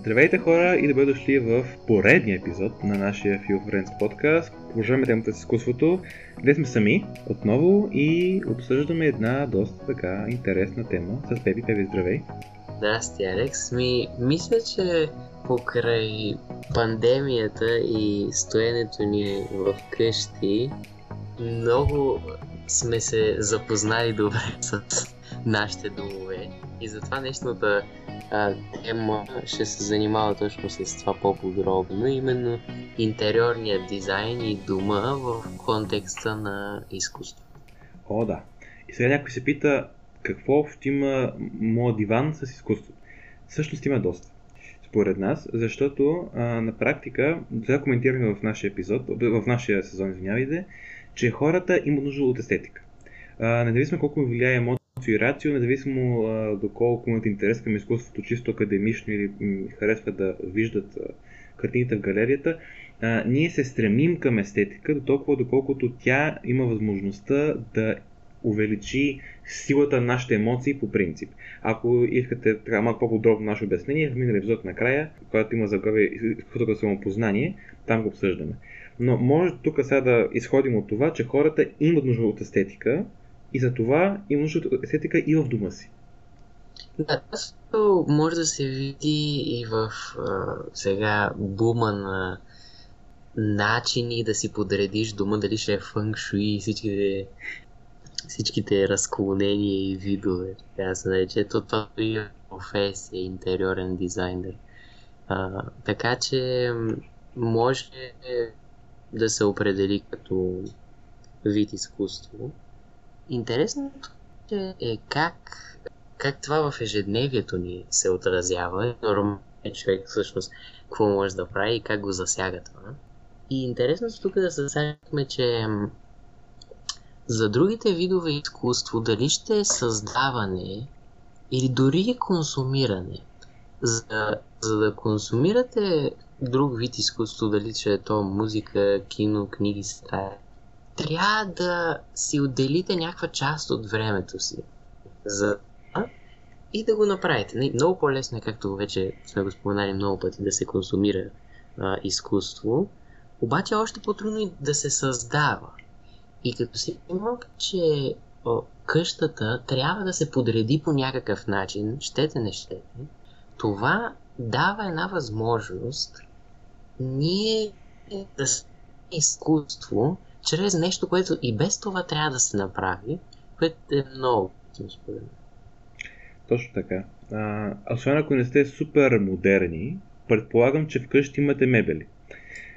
Здравейте хора и добре дошли в поредния епизод на нашия Feel Friends подкаст. Продължаваме темата с изкуството. Днес сме сами отново и обсъждаме една доста така интересна тема с Пепи. Пепи, здравей! Здрасти, Алекс. Ми, мисля, че покрай пандемията и стоенето ни в къщи, много сме се запознали добре с нашите домове. И затова днешната а, тема ще се занимава точно с това по-подробно, именно интериорния дизайн и дома в контекста на изкуство. О, да. И сега някой се пита какво общо има моят диван с изкуството. Всъщност има доста. Според нас, защото а, на практика, това коментираме в нашия епизод, в нашия сезон, извинявайте, че хората имат нужда от естетика. Независимо колко влияе емоция и рацио, независимо а, доколко имат интерес към изкуството чисто академично или м- харесват да виждат а, картините в галерията, а, ние се стремим към естетика до толкова доколкото тя има възможността да увеличи силата на нашите емоции по принцип. Ако искате така малко по-подробно наше обяснение, в миналия епизод накрая, когато има заглавие изкуството самопознание, там го обсъждаме. Но може тук сега да изходим от това, че хората имат нужда от естетика и за това има нужда от естетика и в дома си. Да, това може да се види и в а, сега бума на начини да си подредиш дома, дали ще е фънкшуи и всичките, всичките разклонения и видове. Така се нарече. То това е професия, интериорен дизайнер. А, така че може да се определи като вид изкуство. Интересното е как, как това в ежедневието ни се отразява. Нормален човек всъщност какво може да прави и как го засяга това. И интересното тук е да засягаме, че за другите видове изкуство, дали ще е създаване или дори е консумиране, за, за да консумирате друг вид изкуство, дали ще е то музика, кино, книги, стая, трябва да си отделите някаква част от времето си за и да го направите. Много по-лесно е, както вече сме го споменали много пъти, да се консумира а, изкуство, обаче още по-трудно и да се създава. И като си има, че о, къщата трябва да се подреди по някакъв начин, щете не щете, това дава една възможност ние да изкуство чрез нещо, което и без това трябва да се направи, което е много според Точно така. А, освен ако не сте супер модерни, предполагам, че вкъщи имате мебели.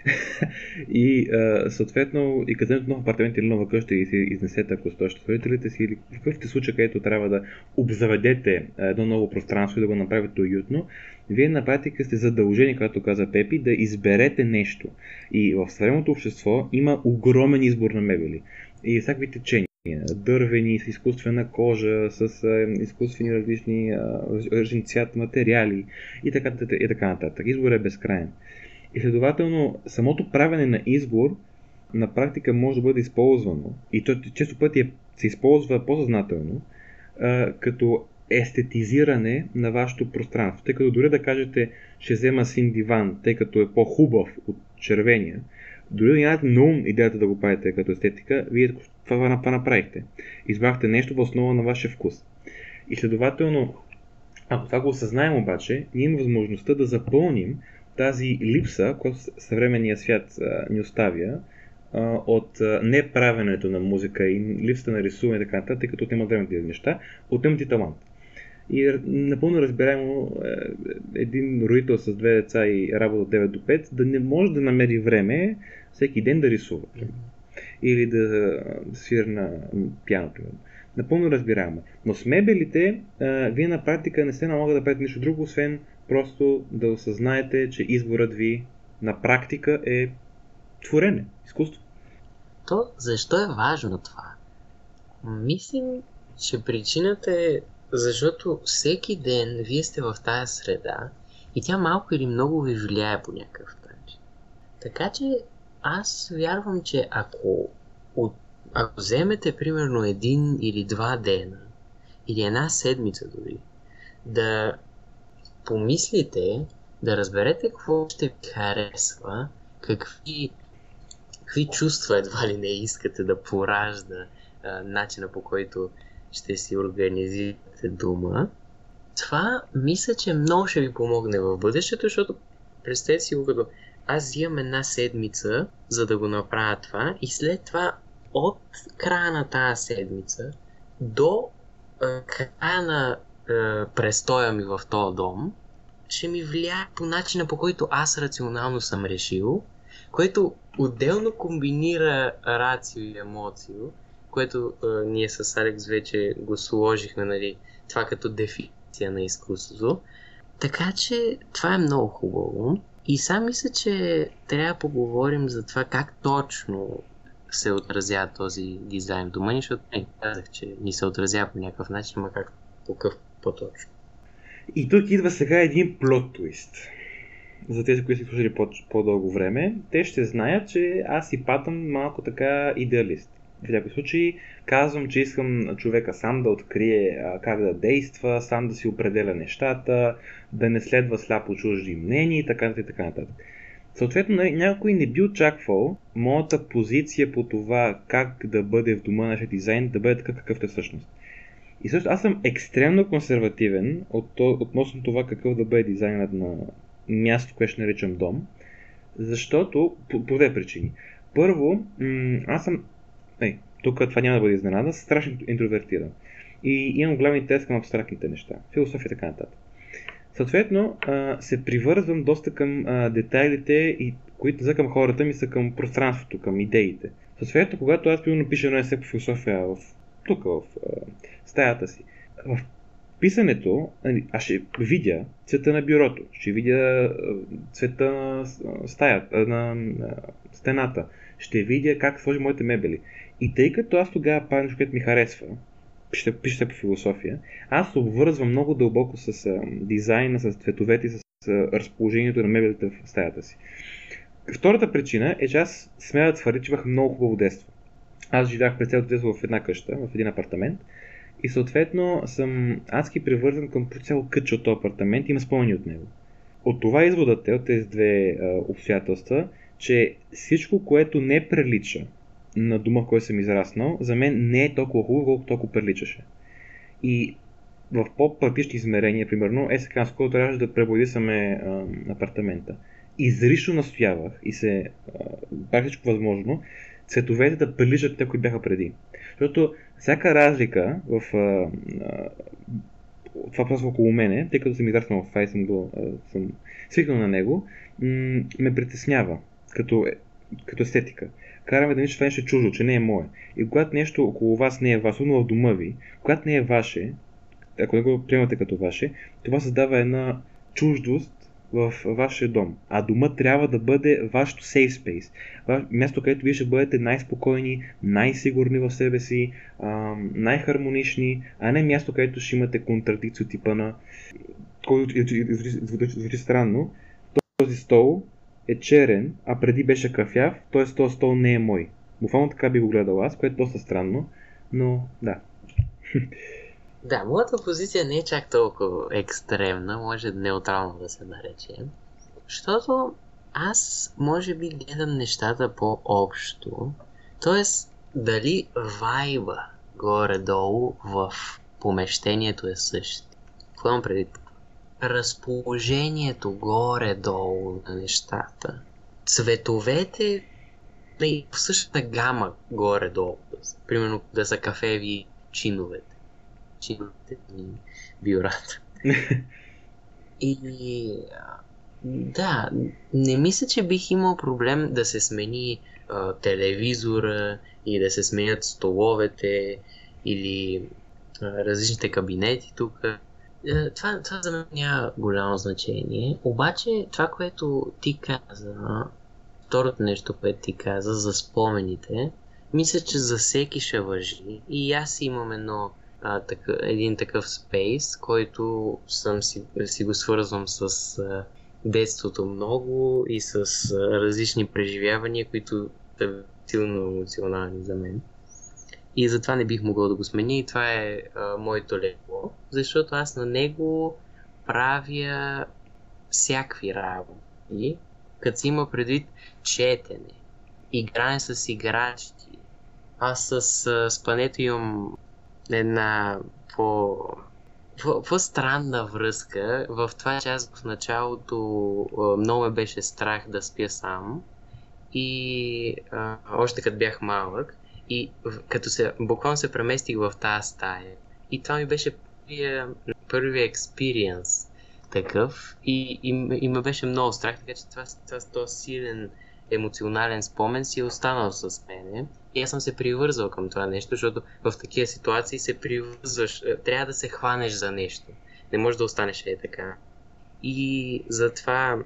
и а, съответно, и като нов апартамент или нова къща и си изнесете, ако сте още родителите си, или в какъвто случай, където трябва да обзаведете едно ново пространство и да го направите уютно, вие на практика сте задължени, както каза Пепи, да изберете нещо. И в съвременното общество има огромен избор на мебели. И всякакви течения дървени, с изкуствена кожа, с е, изкуствени различни е, цвят материали и така, и така нататък. Избор е безкрайен. И следователно, самото правене на избор на практика може да бъде използвано и то често пъти е, се използва по-съзнателно като естетизиране на вашето пространство. Тъй като дори да кажете, ще взема син диван, тъй като е по-хубав от червения, дори да нямате на ум идеята да го правите като естетика, вие това, направихте. Избрахте нещо в основа на вашия вкус. И следователно, ако това го осъзнаем обаче, ние имаме възможността да запълним тази липса, която съвременният свят а, ни оставя, от неправенето на музика и липсата на рисуване и така нататък, тъй като отнема време тези неща, отнемат и талант. И напълно разбираемо е, един родител с две деца и работа от 9 до 5 да не може да намери време всеки ден да рисува. Или да свира на пиано, примерно. Напълно разбираемо. Но с мебелите, вие на практика не се налага да правите нищо друго, освен просто да осъзнаете, че изборът ви на практика е творене, изкуство. То защо е важно това? Мислим, че причината е защото всеки ден вие сте в тази среда и тя малко или много ви влияе по някакъв начин. Така че аз вярвам, че ако, от, ако вземете примерно един или два дена, или една седмица дори, да помислите да разберете какво ще ви харесва, какви, какви чувства едва ли не искате да поражда а, начина по който ще си организирате дума. Това мисля, че много ще ви помогне в бъдещето, защото представете си го като аз взимам една седмица, за да го направя това и след това от края на тази седмица до а, края на а, престоя ми в този дом, ще ми влияе по начина по който аз рационално съм решил, което отделно комбинира рацио и емоцио, което а, ние с Алекс вече го сложихме, нали, това като дефиниция на изкуството. Така че това е много хубаво. И сам мисля, че трябва да поговорим за това как точно се отразява този дизайн в дома ни, защото не казах, че ни се отразява по някакъв начин, макар по какъв по-точно. И тук идва сега един плот твист. За тези, които са слушали по- по-дълго време, те ще знаят, че аз си патам малко така идеалист. В някои случаи казвам, че искам човека сам да открие как да действа, сам да си определя нещата, да не следва сляпо чужди мнения и така, и така нататък. Съответно, някой не би очаквал моята позиция по това как да бъде в дома нашия дизайн да бъде такъв какъвто е всъщност. И също аз съм екстремно консервативен от, относно това какъв да бъде дизайнът на място, което ще наричам дом, защото по, по две причини. Първо, аз съм, ей, тук това няма да бъде изненада, страшно интровертиран. И имам голям интерес към абстрактните неща, философия и така нататък. Съответно, се привързвам доста към детайлите, и, които за към хората ми са към пространството, към идеите. Съответно, когато аз примерно пиша едно есе по философия в, тук, в стаята си, в писането нали, аз ще видя цвета на бюрото, ще видя цвета на стаята, на, на стената, ще видя как сложи моите мебели. И тъй като аз тогава правя нещо, което ми харесва, ще пише по философия, аз обвързвам много дълбоко с а, дизайна, с цветовете, с а, разположението на мебелите в стаята си. Втората причина е, че аз смея да твърдя, че имах много хубаво детство. Аз живях през цялото детство в една къща, в един апартамент и съответно съм адски привързан към цяло кътче от този апартамент и има спомени от него. От това изводът е, от тези две а, обстоятелства, че всичко, което не прилича на дома, в който съм израснал, за мен не е толкова хубаво, колкото толкова приличаше. И в по-практични измерения, примерно, е сега, скоро трябваше да пребодисаме апартамента. Изрично настоявах и се правих всичко възможно, цветовете да приличат те, които бяха преди. Защото всяка разлика в а, а, това просто около мене, тъй като съм израснал в това съм, го, а, съм свикнал на него, м- ме притеснява като, е, като естетика караме да мисля, че това нещо е чуждо, че не е мое. И когато нещо около вас не е вас, но в дома ви, когато не е ваше, ако не го приемате като ваше, това създава една чуждост в вашия дом. А дома трябва да бъде вашето safe space. Място, където вие ще бъдете най-спокойни, най-сигурни в себе си, най-хармонични, а не място, където ще имате контрадикция типа на който звучи странно. Този стол е черен, а преди беше кафяв, т.е. този стол не е мой. Буквално така би го гледал аз, което е доста странно, но да. Да, моята позиция не е чак толкова екстремна, може неутрално да се нарече. Защото аз може би гледам нещата по-общо. Тоест, дали вайба горе-долу в помещението е същи. Какво имам преди разположението горе-долу на нещата. Цветовете в същата гама горе-долу. Примерно да са кафеви чиновете. Чиновете и бюрата. и да, не мисля, че бих имал проблем да се смени а, телевизора и да се сменят столовете или а, различните кабинети тук. Е, това, това за мен няма голямо значение. Обаче това, което ти каза, второто нещо, което ти каза за спомените, мисля, че за всеки ще въжи. И аз имам едно, а, така, един такъв спейс, който съм си, си го свързвам с а, детството много и с а, различни преживявания, които са силно емоционални за мен. И затова не бих могъл да го сменя и това е а, моето легло, защото аз на него правя всякакви работи, като си има предвид четене, игране с играчки. Аз с а, спането имам една по по-странна връзка в това, че аз в началото много ме беше страх да спя сам и а, още като бях малък и като се, буквално се преместих в тази стая. И това ми беше първия, първия експириенс такъв и, и, и ме беше много страх, така че това, това, това силен емоционален спомен си е останал с мене. И аз съм се привързал към това нещо, защото в такива ситуации се привързваш, е, трябва да се хванеш за нещо. Не можеш да останеш е така. И затова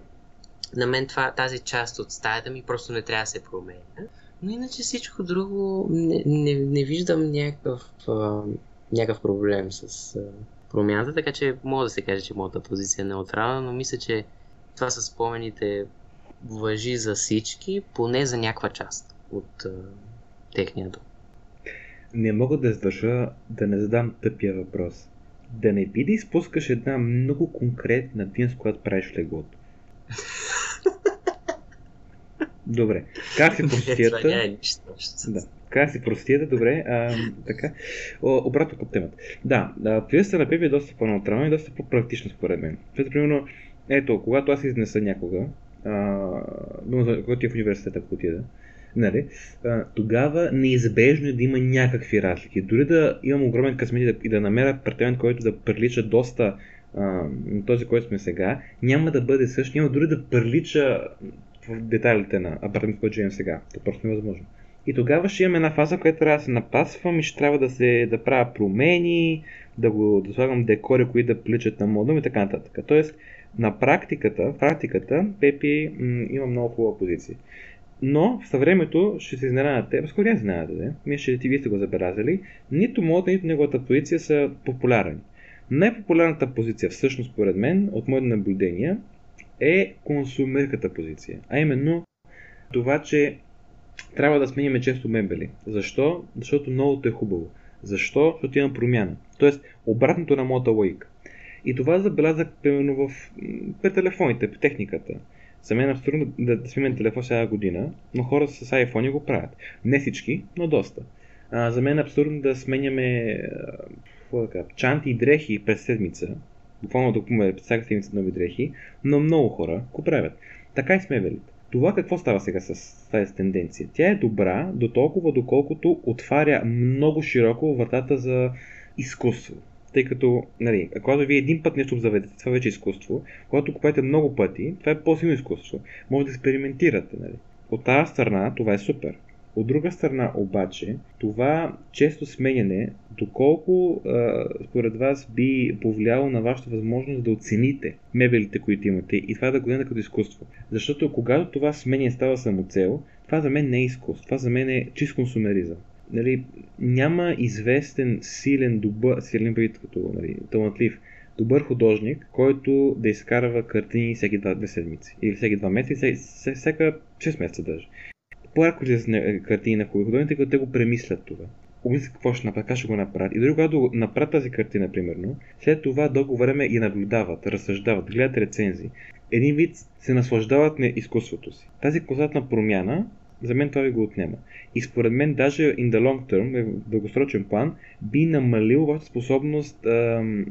на мен това, тази част от стаята ми просто не трябва да се променя. Но иначе всичко друго не, не, не виждам някакъв, а, някакъв проблем с а, промяната, така че мога да се каже, че моята позиция е неутрална, но мисля, че това са спомените въжи за всички, поне за някаква част от а, техния дом. Не мога да издържа да не задам тъпия въпрос. Да не би да изпускаш една много конкретна дин, с която правиш леглото. Добре. Как се простията? да. Как се простията? Добре. А, така. О, обратно към темата. Да, да на Пепи е доста по-неутрална и доста по-практично според мен. Защото, примерно, ето, когато аз изнеса някога, а, който е в университета, ако отида, нали, а, тогава неизбежно е да има някакви разлики. Дори да имам огромен късмет и да, и да намеря апартамент, който да прилича доста на този, който сме сега, няма да бъде същ, няма дори да прилича в детайлите на апартамент, който живеем сега. Това просто невъзможно. И тогава ще имаме една фаза, която трябва да се напасвам и ще трябва да, се, да правя промени, да, го, да слагам декори, които да приличат на модум и така нататък. Тоест, на практиката, практиката Пепи м- има много хубава позиция. Но в времето ще се изненадате, по-скоро аз изненадате, мисля, че ти вие сте го забелязали, нито моята, нито неговата позиция са популярни. Най-популярната позиция, всъщност, според мен, от моите наблюдения, е консумерката позиция. А именно това, че трябва да сменяме често мебели. Защо? Защото новото е хубаво. Защо? Защото има промяна. Тоест, обратното на моята логика. И това забелязах примерно в, при телефоните, при техниката. За мен е абсурдно да, да сменям телефон сега година, но хора с iPhone го правят. Не всички, но доста. А, за мен е абсурдно да сменяме да чанти и дрехи през седмица. Буквално да купуваме всяка седмица нови дрехи, но много хора го правят. Така и с мебелите. Това какво става сега с тази тенденция? Тя е добра до толкова, доколкото отваря много широко вратата за изкуство. Тъй като, нали, когато вие един път нещо заведете, това вече е изкуство. Когато купете много пъти, това е по-силно изкуство. Може да експериментирате, нали. От тази страна това е супер. От друга страна обаче, това често сменяне, доколко а, според вас би повлияло на вашата възможност да оцените мебелите, които имате и това да го гледате като изкуство. Защото когато това сменяне става самоцел, това за мен не е изкуство, това за мен е чист консумеризъм нали, няма известен силен, добър, силен бит като нали, талантлив, добър художник, който да изкарва картини всеки два, две седмици. Или всеки два месеца, всяка 6 месеца даже. По-ярко излизат картини на хубави художници, които те го премислят това. Обмислят какво ще направят, как ще го направят. И дори когато направят тази картина, примерно, след това дълго време я наблюдават, разсъждават, гледат рецензии. Един вид се наслаждават на изкуството си. Тази константна промяна за мен ви го отнема. И според мен даже in the long term, в дългосрочен план, би намалил вашата способност а,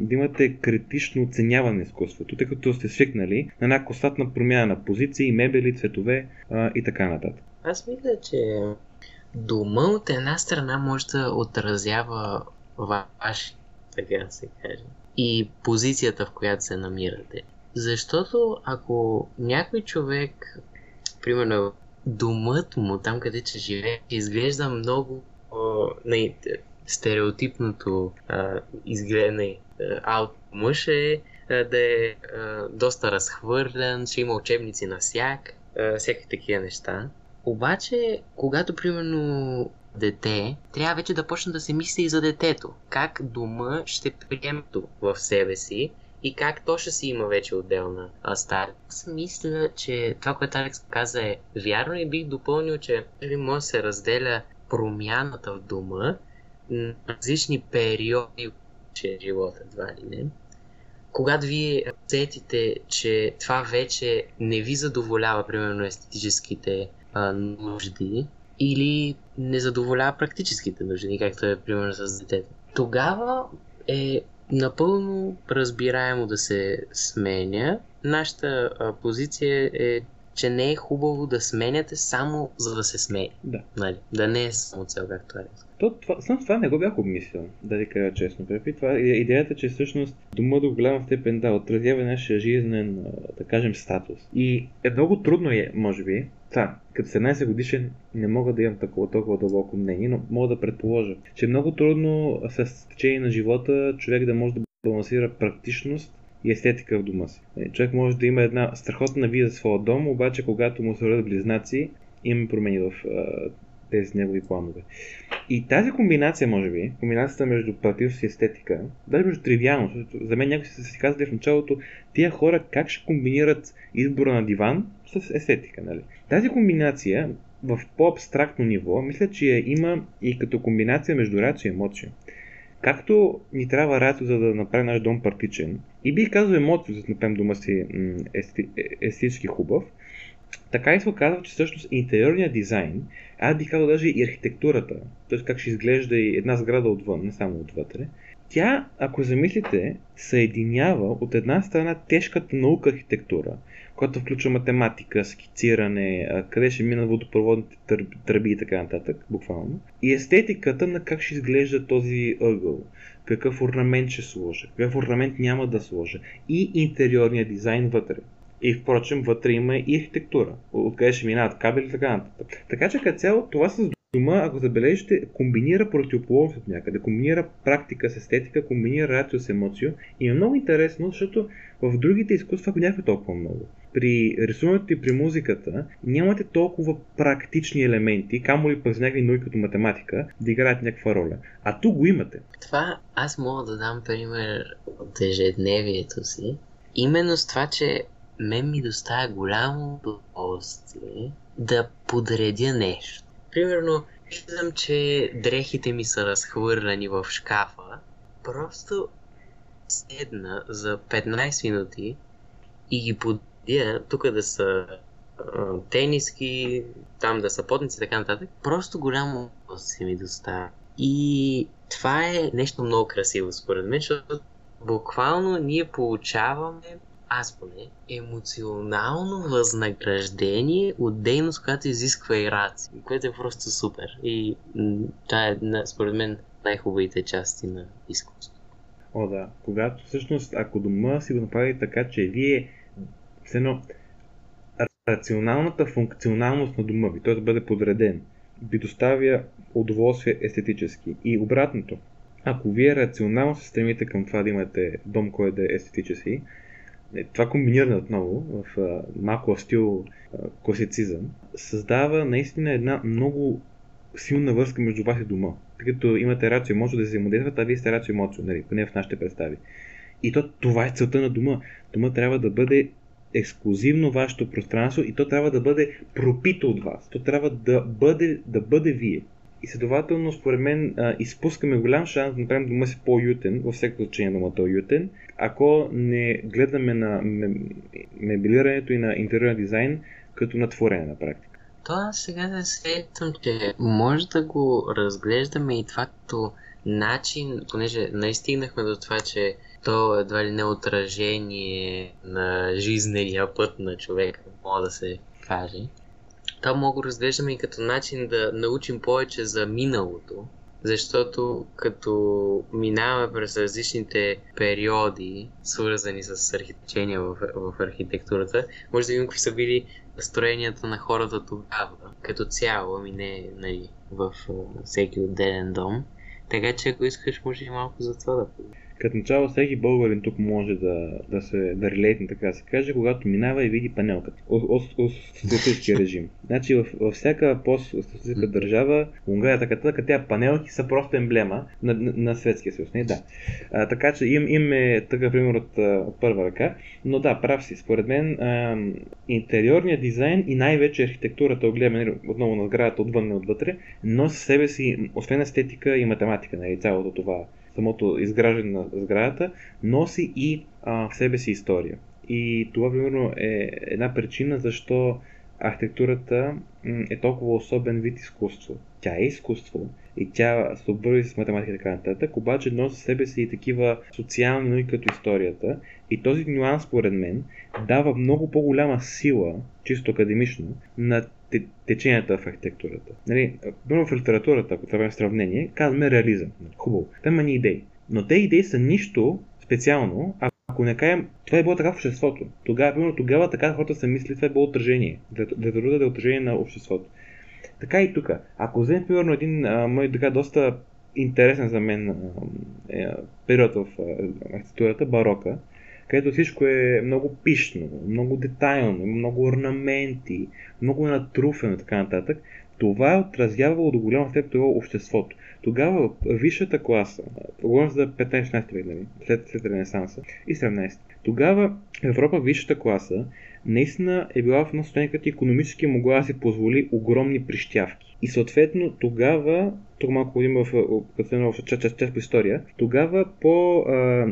да имате критично оценяване изкуството, тъй като сте свикнали на една константна промяна на позиции, мебели, цветове а, и така нататък. Аз мисля, че дома от една страна може да отразява ваш, така се каже, и позицията, в която се намирате. Защото ако някой човек, примерно домът му, там където живее, изглежда много о, не, стереотипното а, изгледане аут мъж е да е а, доста разхвърлян, ще има учебници на всяк, а, такива неща. Обаче, когато примерно дете, трябва вече да почне да се мисли и за детето. Как дома ще приеме в себе си и как то ще си има вече отделна стая. Аз мисля, че това, което Алекс каза е вярно и бих допълнил, че нали, може да се разделя промяната в дома на различни периоди от живота, едва ли не. когато вие усетите, че това вече не ви задоволява, примерно, естетическите а, нужди, или не задоволява практическите нужди, както е примерно с детето. Тогава е напълно разбираемо да се сменя. Нашата а, позиция е, че не е хубаво да сменяте само за да се смее. Да. Нали? Да не е само цел, както е. То, това, сам това не го бях обмислил, да ви кажа честно. Пепи. Това, идеята, че всъщност дома до голяма степен да отразява нашия жизнен, да кажем, статус. И е много трудно е, може би, да, като 17 годишен не мога да имам такова толкова дълбоко мнение, но мога да предположа, че е много трудно с течение на живота човек да може да балансира практичност и естетика в дома си. Е, човек може да има една страхотна виза за своя дом, обаче когато му се родят близнаци, има промени в тези негови планове. И тази комбинация, може би, комбинацията между практичност и естетика, даже между тривиалност, за мен някои са си казали в началото, тия хора как ще комбинират избора на диван с естетика, нали? Тази комбинация в по-абстрактно ниво, мисля, че я има и като комбинация между рацио и емоция. Както ни трябва рацио, за да направим наш дом практичен, и бих казал емоция, за да направим дома си естетически хубав, така и се оказва, че всъщност интериорният дизайн, аз бих казал даже и архитектурата, т.е. как ще изглежда и една сграда отвън, не само отвътре, тя, ако замислите, съединява от една страна тежката наука архитектура, която включва математика, скициране, къде ще минат водопроводните тръби и така нататък, буквално, и естетиката на как ще изглежда този ъгъл, какъв орнамент ще сложа, какъв орнамент няма да сложа и интериорния дизайн вътре. И впрочем, вътре има и архитектура, откъде ще минават кабели и така нататък. Така че като цяло това с дома, ако забележите, комбинира противоположност от някъде, комбинира практика с естетика, комбинира рацио с емоцио и е много интересно, защото в другите изкуства го толкова много. При рисуването и при музиката нямате толкова практични елементи, камо ли през някакви науки като математика, да играят някаква роля. А тук го имате. Това аз мога да дам пример от ежедневието си. Именно с това, че мен ми доставя голямо удоволствие да подредя нещо. Примерно, виждам, че дрехите ми са разхвърляни в шкафа. Просто седна за 15 минути и ги подредя тук да са а, тениски, там да са потници и така нататък. Просто голямо удоволствие ми доставя. И това е нещо много красиво според мен, защото буквално ние получаваме аз поне, емоционално възнаграждение от дейност, която изисква и раци, което е просто супер. И това е, според мен, най-хубавите части на изкуството. О, да. Когато всъщност, ако дома си го направи така, че вие все едно рационалната функционалност на дома ви, т.е. да бъде подреден, ви доставя удоволствие естетически. И обратното, ако вие рационално се стремите към това да имате дом, който да е естетически, е, това комбиниране отново в а, малко стил класицизъм създава наистина една много силна връзка между вас и дома. Тъй като имате рацио и емоция да се взаимодействат, а вие сте рацио и емоция, нали, поне в нашите представи. И то, това е целта на дома. Дома трябва да бъде ексклюзивно вашето пространство и то трябва да бъде пропито от вас. То трябва да бъде, да бъде вие. И следователно, според мен, изпускаме голям шанс да направим дома си по-ютен, във всяко значение на думата ютен, ако не гледаме на мебелирането и на интериорен дизайн като на творене на практика. То аз сега да сетвам, че може да го разглеждаме и това като начин, понеже наистигнахме до това, че то едва ли не отражение на жизнения път на човека, мога да се каже. Това мога да разглеждаме и като начин да научим повече за миналото, защото като минаваме през различните периоди, свързани с архитектурния в, в архитектурата, може да видим какви са били строенията на хората тогава, като цяло, ами не нали, в всеки отделен дом. Така че ако искаш, може и малко за това да поговорим. Като начало всеки българин тук може да, да се да релейтне, така да се каже, когато минава и види панелката. От социалистическия режим. Значи във, във всяка пост-социалистическа държава, Унгария, така, така, тези панелки са просто емблема на, на, на Светския съюз. Не, да. А, така че им, им е такъв пример от, от първа ръка. Но да, прав си. Според мен а, интериорният дизайн и най-вече архитектурата, огледаме нали, отново на сградата отвън и отвътре, но със себе си, освен естетика и математика, нали, цялото това самото изграждане на сградата, носи и а, в себе си история. И това, примерно, е една причина защо архитектурата е толкова особен вид изкуство. Тя е изкуство и тя се обвързва с математика и така нататък, обаче носи себе си и такива социални науки като историята. И този нюанс, според мен, дава много по-голяма сила, чисто академично, на теченията в архитектурата. Нали, в литературата, ако е сравнение, казваме реализъм. Хубаво. Там ни идеи. Но те идеи са нищо специално, ако не кажем, това е било така в обществото. Тогава, примерно, тогава така хората са мисли, това е било отражение. Литературата е отражение на обществото. Така и тук. Ако вземем, примерно, един мой така доста интересен за мен е, период в архитектурата, барока, където всичко е много пишно, много детайлно, много орнаменти, много натруфено и така нататък, това е отразявало до голяма степен обществото. Тогава висшата класа, говорим за 15-16 век, нали, след, след Ренесанса и 17. Тогава Европа, висшата класа, наистина е била в едно състояние, като економически могла да си позволи огромни прищявки. И съответно тогава, тук малко има в, в част, по история, тогава по а,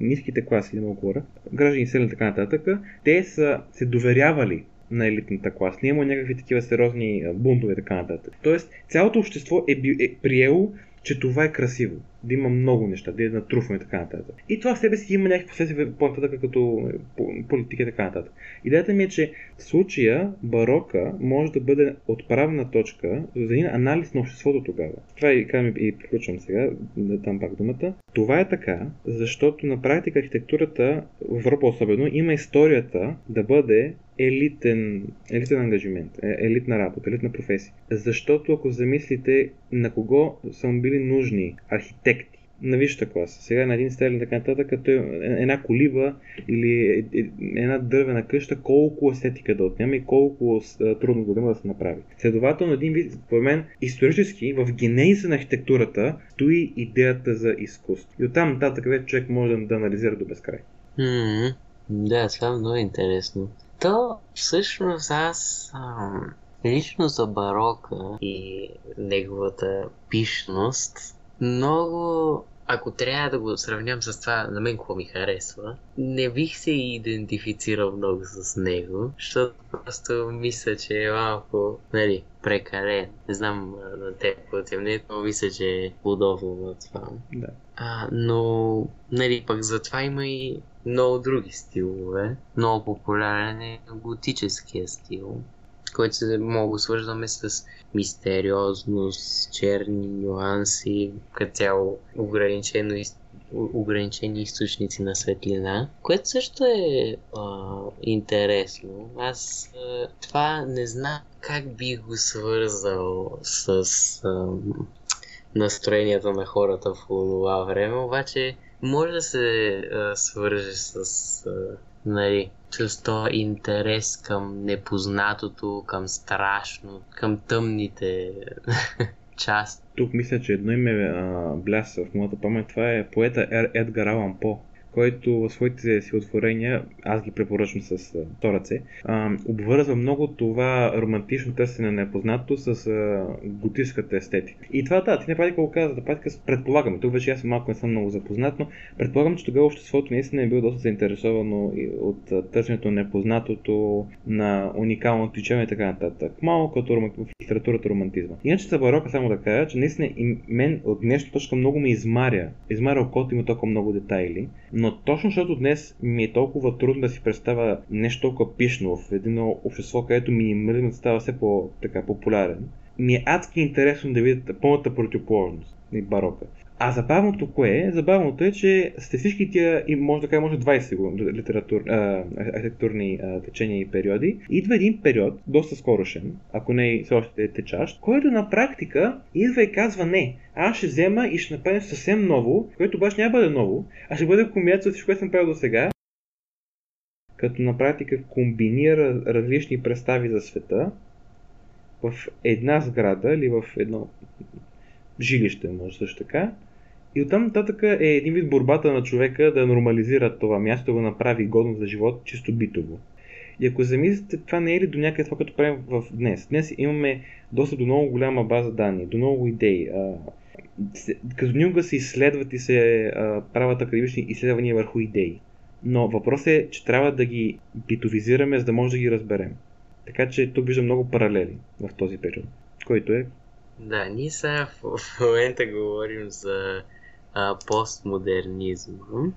ниските класи, да говоря, граждани, селени и така нататък, те са се доверявали на елитната класа. Няма някакви такива сериозни бунтове и така нататък. Тоест, цялото общество е, би, е приело, че това е красиво. Да има много неща, да е натрупване и така нататък. И това в себе си има някакви последствия по-нататък като политика и така нататък. Идеята ми е, че в случая барока може да бъде отправна точка за един анализ на обществото тогава. Това и, казвам, и приключвам сега, да дам пак думата. Това е така, защото на практика архитектурата в Европа особено има историята да бъде елитен, елитен ангажимент, е, елитна работа, елитна професия. Защото ако замислите на кого са били нужни архитекти, на висшата класа. Сега на един стелен така нататък, като е една колиба или е, е, една дървена къща, колко естетика да отнема и колко трудно да има да се направи. Следователно, един вид, според мен, исторически в генеза на архитектурата стои идеята за изкуство. И оттам нататък вече човек може да, анализира до безкрай. Mm-hmm. Да, това е много интересно. То всъщност аз ам, лично за барока и неговата пишност много ако трябва да го сравням с това, на мен какво ми харесва, не бих се идентифицирал много с него, защото просто мисля, че е малко, нали, прекален. Не знам на теб какво ти но мисля, че е удобно на това. Да. А, но, нали, пък затова има и много други стилове. Много популярен е готическия стил, който се мога свързваме с мистериозност, черни нюанси, като цяло ограничено ограничени източници на светлина, което също е а, интересно. Аз а, това не знам как би го свързал с а, настроенията на хората в това време, обаче може да се а, свърже с а, нали, този интерес към непознатото, към страшно, към тъмните части. Тук мисля, че едно име а, бляса в моята памет. Това е поета Едгар Алан По който в своите си отворения, аз ги препоръчвам с то обвързва много това романтично търсене на непознато с а, готическата естетика. И това да, ти не прави какво каза, да прави предполагаме, тук вече аз малко не съм много запознат, но предполагам, че тогава обществото наистина е било доста заинтересовано от търсенето на непознатото, на уникалното изчеване и така нататък. Малко като в литературата романтизма. Иначе за барока само да кажа, че наистина и мен от днешна точка много ме измаря. Измаря окото има толкова много детайли, но но точно защото днес ми е толкова трудно да си представя нещо толкова пишно в едно общество, където минимализмът става все по-популярен, ми е адски интересно да видя пълната противоположност и барока. А забавното кое е? Забавното е, че сте всички тия, може да кажа, може 20 литератур, архитектурни течения и периоди, идва един период, доста скорошен, ако не и все още е течащ, който на практика идва и казва не, аз ще взема и ще направя съвсем ново, което обаче няма бъде ново, а ще бъде комбинация от всичко, което съм правил до сега, като на практика комбинира различни представи за света в една сграда или в едно жилище, може също така, и оттам нататък е един вид борбата на човека да нормализира това място, да го направи годно за живот, чисто битово. И ако замислите, това не е ли до някъде това, като правим в днес? Днес имаме доста до много голяма база данни, до много идеи. като никога се изследват и се правят академични изследвания върху идеи. Но въпросът е, че трябва да ги битовизираме, за да може да ги разберем. Така че тук виждам много паралели в този период, който е... Да, ние сега в момента говорим за а, постмодернизма.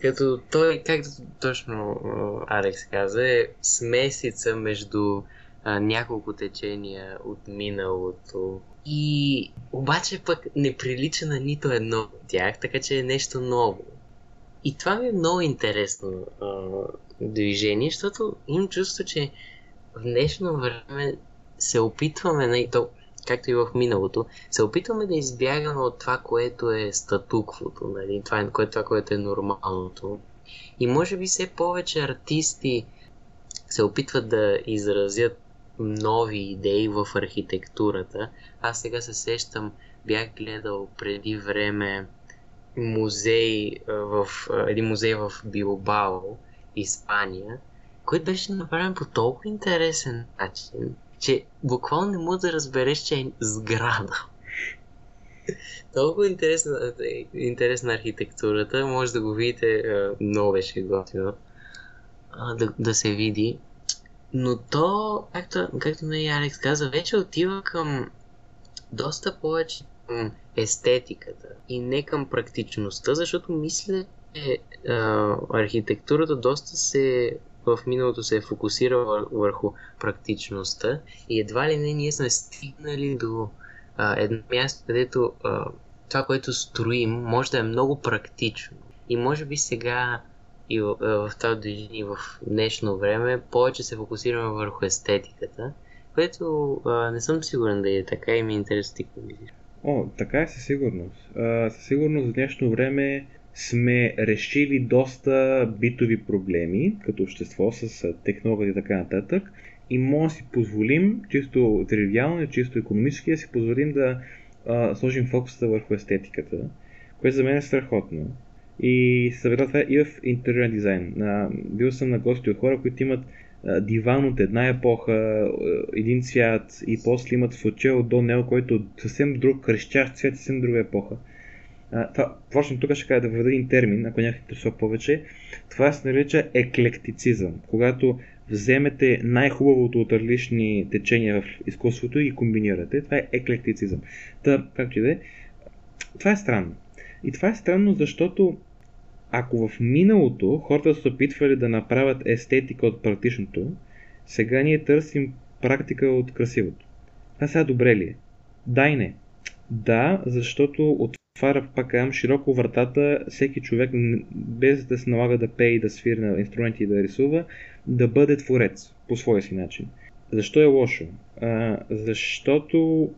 Като той, както точно Алекс каза, е смесица между а, няколко течения от миналото. И обаче пък не прилича на нито едно от тях, така че е нещо ново. И това ми е много интересно а, движение, защото имам чувство, че в днешно време се опитваме, на то, както и в миналото, се опитваме да избягаме от това, което е статуквото, нали? това, е, което, това, което е нормалното. И може би все повече артисти се опитват да изразят нови идеи в архитектурата. Аз сега се сещам, бях гледал преди време музей в един музей в Билбао, Испания, който беше направен по толкова интересен начин, че буквално не може да разбереш, че е сграда. Толкова интересна, интересна архитектурата, може да го видите, много беше готино да, да се види. Но то, както, както и Алекс каза, вече отива към доста повече към естетиката и не към практичността, защото мисля, че а, архитектурата доста се в миналото се е фокусирала върху практичността и едва ли не ние сме стигнали до а, едно място, където а, това, което строим, може да е много практично. И може би сега и в, в това движение в днешно време повече се фокусираме върху естетиката, което а, не съм сигурен да е така и ми е интересно ти О, така е със сигурност. А, със сигурност в днешно време сме решили доста битови проблеми като общество с технологията и така нататък и може да си позволим, чисто тривиално и чисто економически, да си позволим да а, сложим фокуса върху естетиката, което за мен е страхотно. И съвета това и в интериорен дизайн. А, бил съм на гости от хора, които имат а, диван от една епоха, един цвят и после имат фочел до него, който е съвсем друг, крещящ цвят, съвсем друга епоха. А, това, точно тук ще кажа да въведа един термин, ако някой интересува повече. Това се нарича еклектицизъм, когато вземете най-хубавото от различни течения в изкуството и комбинирате. Това е еклектицизъм. Та, както и да е, това е странно. И това е странно, защото ако в миналото хората са опитвали да направят естетика от практичното, сега ние търсим практика от красивото. Това сега добре ли е? Да и не. Да, защото отваря, пак казвам, широко вратата всеки човек, без да се налага да пее и да свири на инструменти и да рисува, да бъде творец по своя си начин. Защо е лошо? А, защото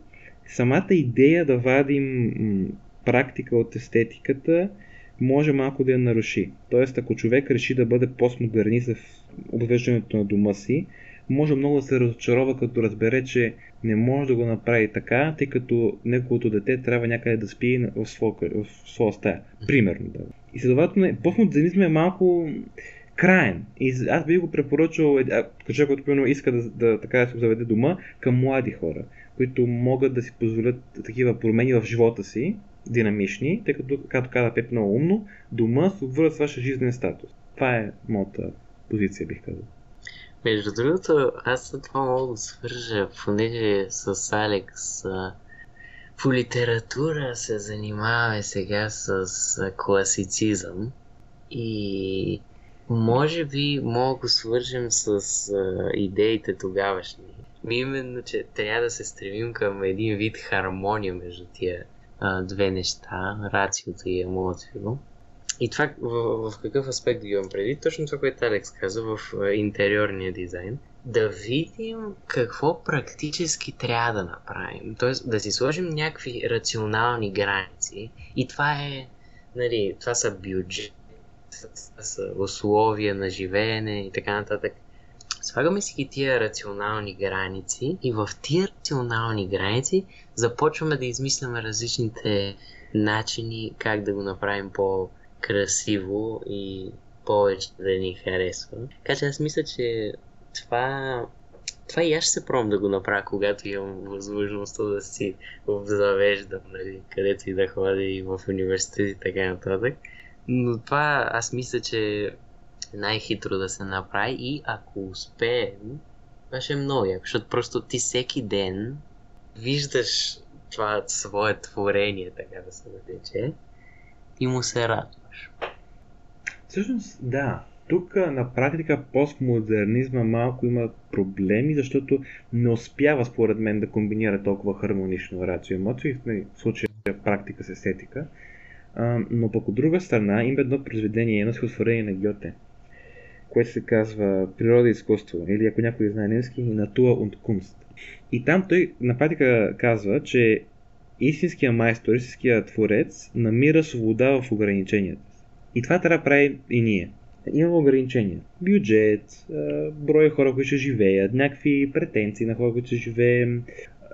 самата идея да вадим практика от естетиката може малко да я наруши. Тоест, ако човек реши да бъде постмодернист в обвеждането на дома си, може много да се разочарова, като разбере, че не може да го направи така, тъй като неговото дете трябва някъде да спи в своя, в своя стая. Примерно, да. И следователно, постмодернизма е малко краен. И аз би го препоръчал, като човек, който примерно иска да, да, така да се заведе дома, към млади хора, които могат да си позволят такива промени в живота си, динамични, тъй като, както каза Пеп много умно, дома се обвързва с вашия жизнен статус. Това е моята позиция, бих казал. Между другото, аз това мога да свържа, понеже с Алекс по литература се занимаваме сега с класицизъм и може би мога да го свържем с а, идеите тогавашни. Именно, че трябва да се стремим към един вид хармония между тия а, две неща, рациото и емоцията. И това в, в какъв аспект ги имам преди? Точно това, което Алекс каза в интериорния дизайн. Да видим какво практически трябва да направим. Тоест да си сложим някакви рационални граници. И това е, нали, това са бюджет, това са условия на живеене и така нататък. Слагаме си ги тия рационални граници и в тия рационални граници започваме да измисляме различните начини как да го направим по-красиво и повече да ни харесва. Така че аз мисля, че това това и аз ще се пробвам да го направя, когато имам възможността да си обзавеждам, нали, където и да ходя и в университет и така нататък. Но това аз мисля, че е най-хитро да се направи и ако успеем, това ще е много яко, защото просто ти всеки ден виждаш това свое творение, така да се нарече, и му се радваш. Всъщност, да. Тук на практика постмодернизма малко има проблеми, защото не успява според мен да комбинира толкова хармонично рацио емоции, в случая практика с естетика. Но пък от друга страна има едно произведение, едно стихотворение на Гьоте, което се казва Природа и изкуство, или ако някой знае немски, Natur und Kunst. И там той на практика казва, че истинския майстор, истинския творец намира свобода в ограниченията. И това трябва да прави и ние. Има ограничения. Бюджет, брой хора, които ще живеят, някакви претенции на хора, които ще живеем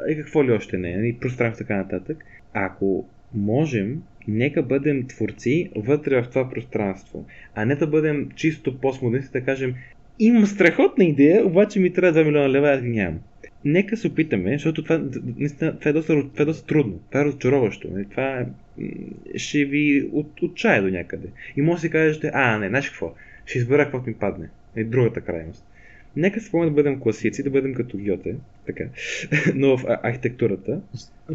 и какво ли още не, и нали, пространство така нататък. Ако можем, нека бъдем творци вътре в това пространство, а не да бъдем чисто постмодернисти, да кажем имам страхотна идея, обаче ми трябва 2 милиона лева, аз ги нямам нека се опитаме, защото това, наистина, това, е, доста, това е доста трудно, това е разочароващо. Нали? Това е, ще ви от, отчая до някъде. И може да си кажете, а, не, знаеш какво, ще избера каквото ми падне. Е другата крайност. Нека се да бъдем класици, да бъдем като Гьоте, така, но в архитектурата,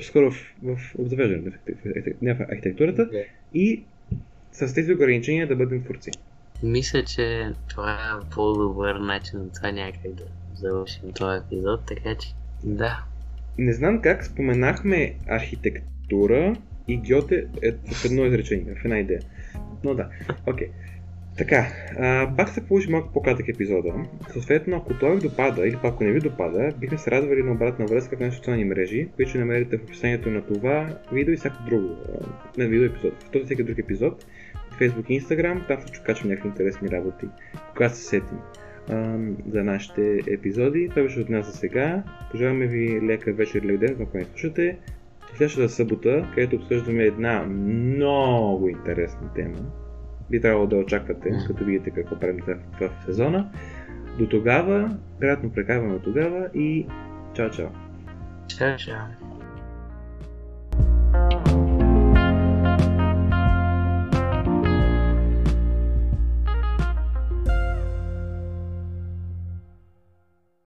скоро в, в обзавеждането, не в архитектурата, okay. и с тези ограничения да бъдем творци. Мисля, че това е по-добър начин от това някак да завършим този епизод, така че да. Не знам как споменахме архитектура и Гьоте е в едно изречение, в една идея. Но да, окей. Okay. Така, а, пак се получи малко по-кратък епизода. Съответно, ако той ви допада или пак ако не ви допада, бихме се радвали на обратна връзка в нашите социални мрежи, които ще намерите в описанието на това видео и всяко друго, на видео епизод. В този всеки друг епизод, Facebook и Instagram, там също качвам някакви интересни работи, когато се сетим за нашите епизоди. Това беше от нас за сега. Пожелаваме ви лека вечер или ден, ако не слушате. Следващата събота, където обсъждаме една много интересна тема. Би трябвало да очаквате, като видите какво правим в, сезона. До тогава, приятно прекарваме тогава и чао чао! Чао чао!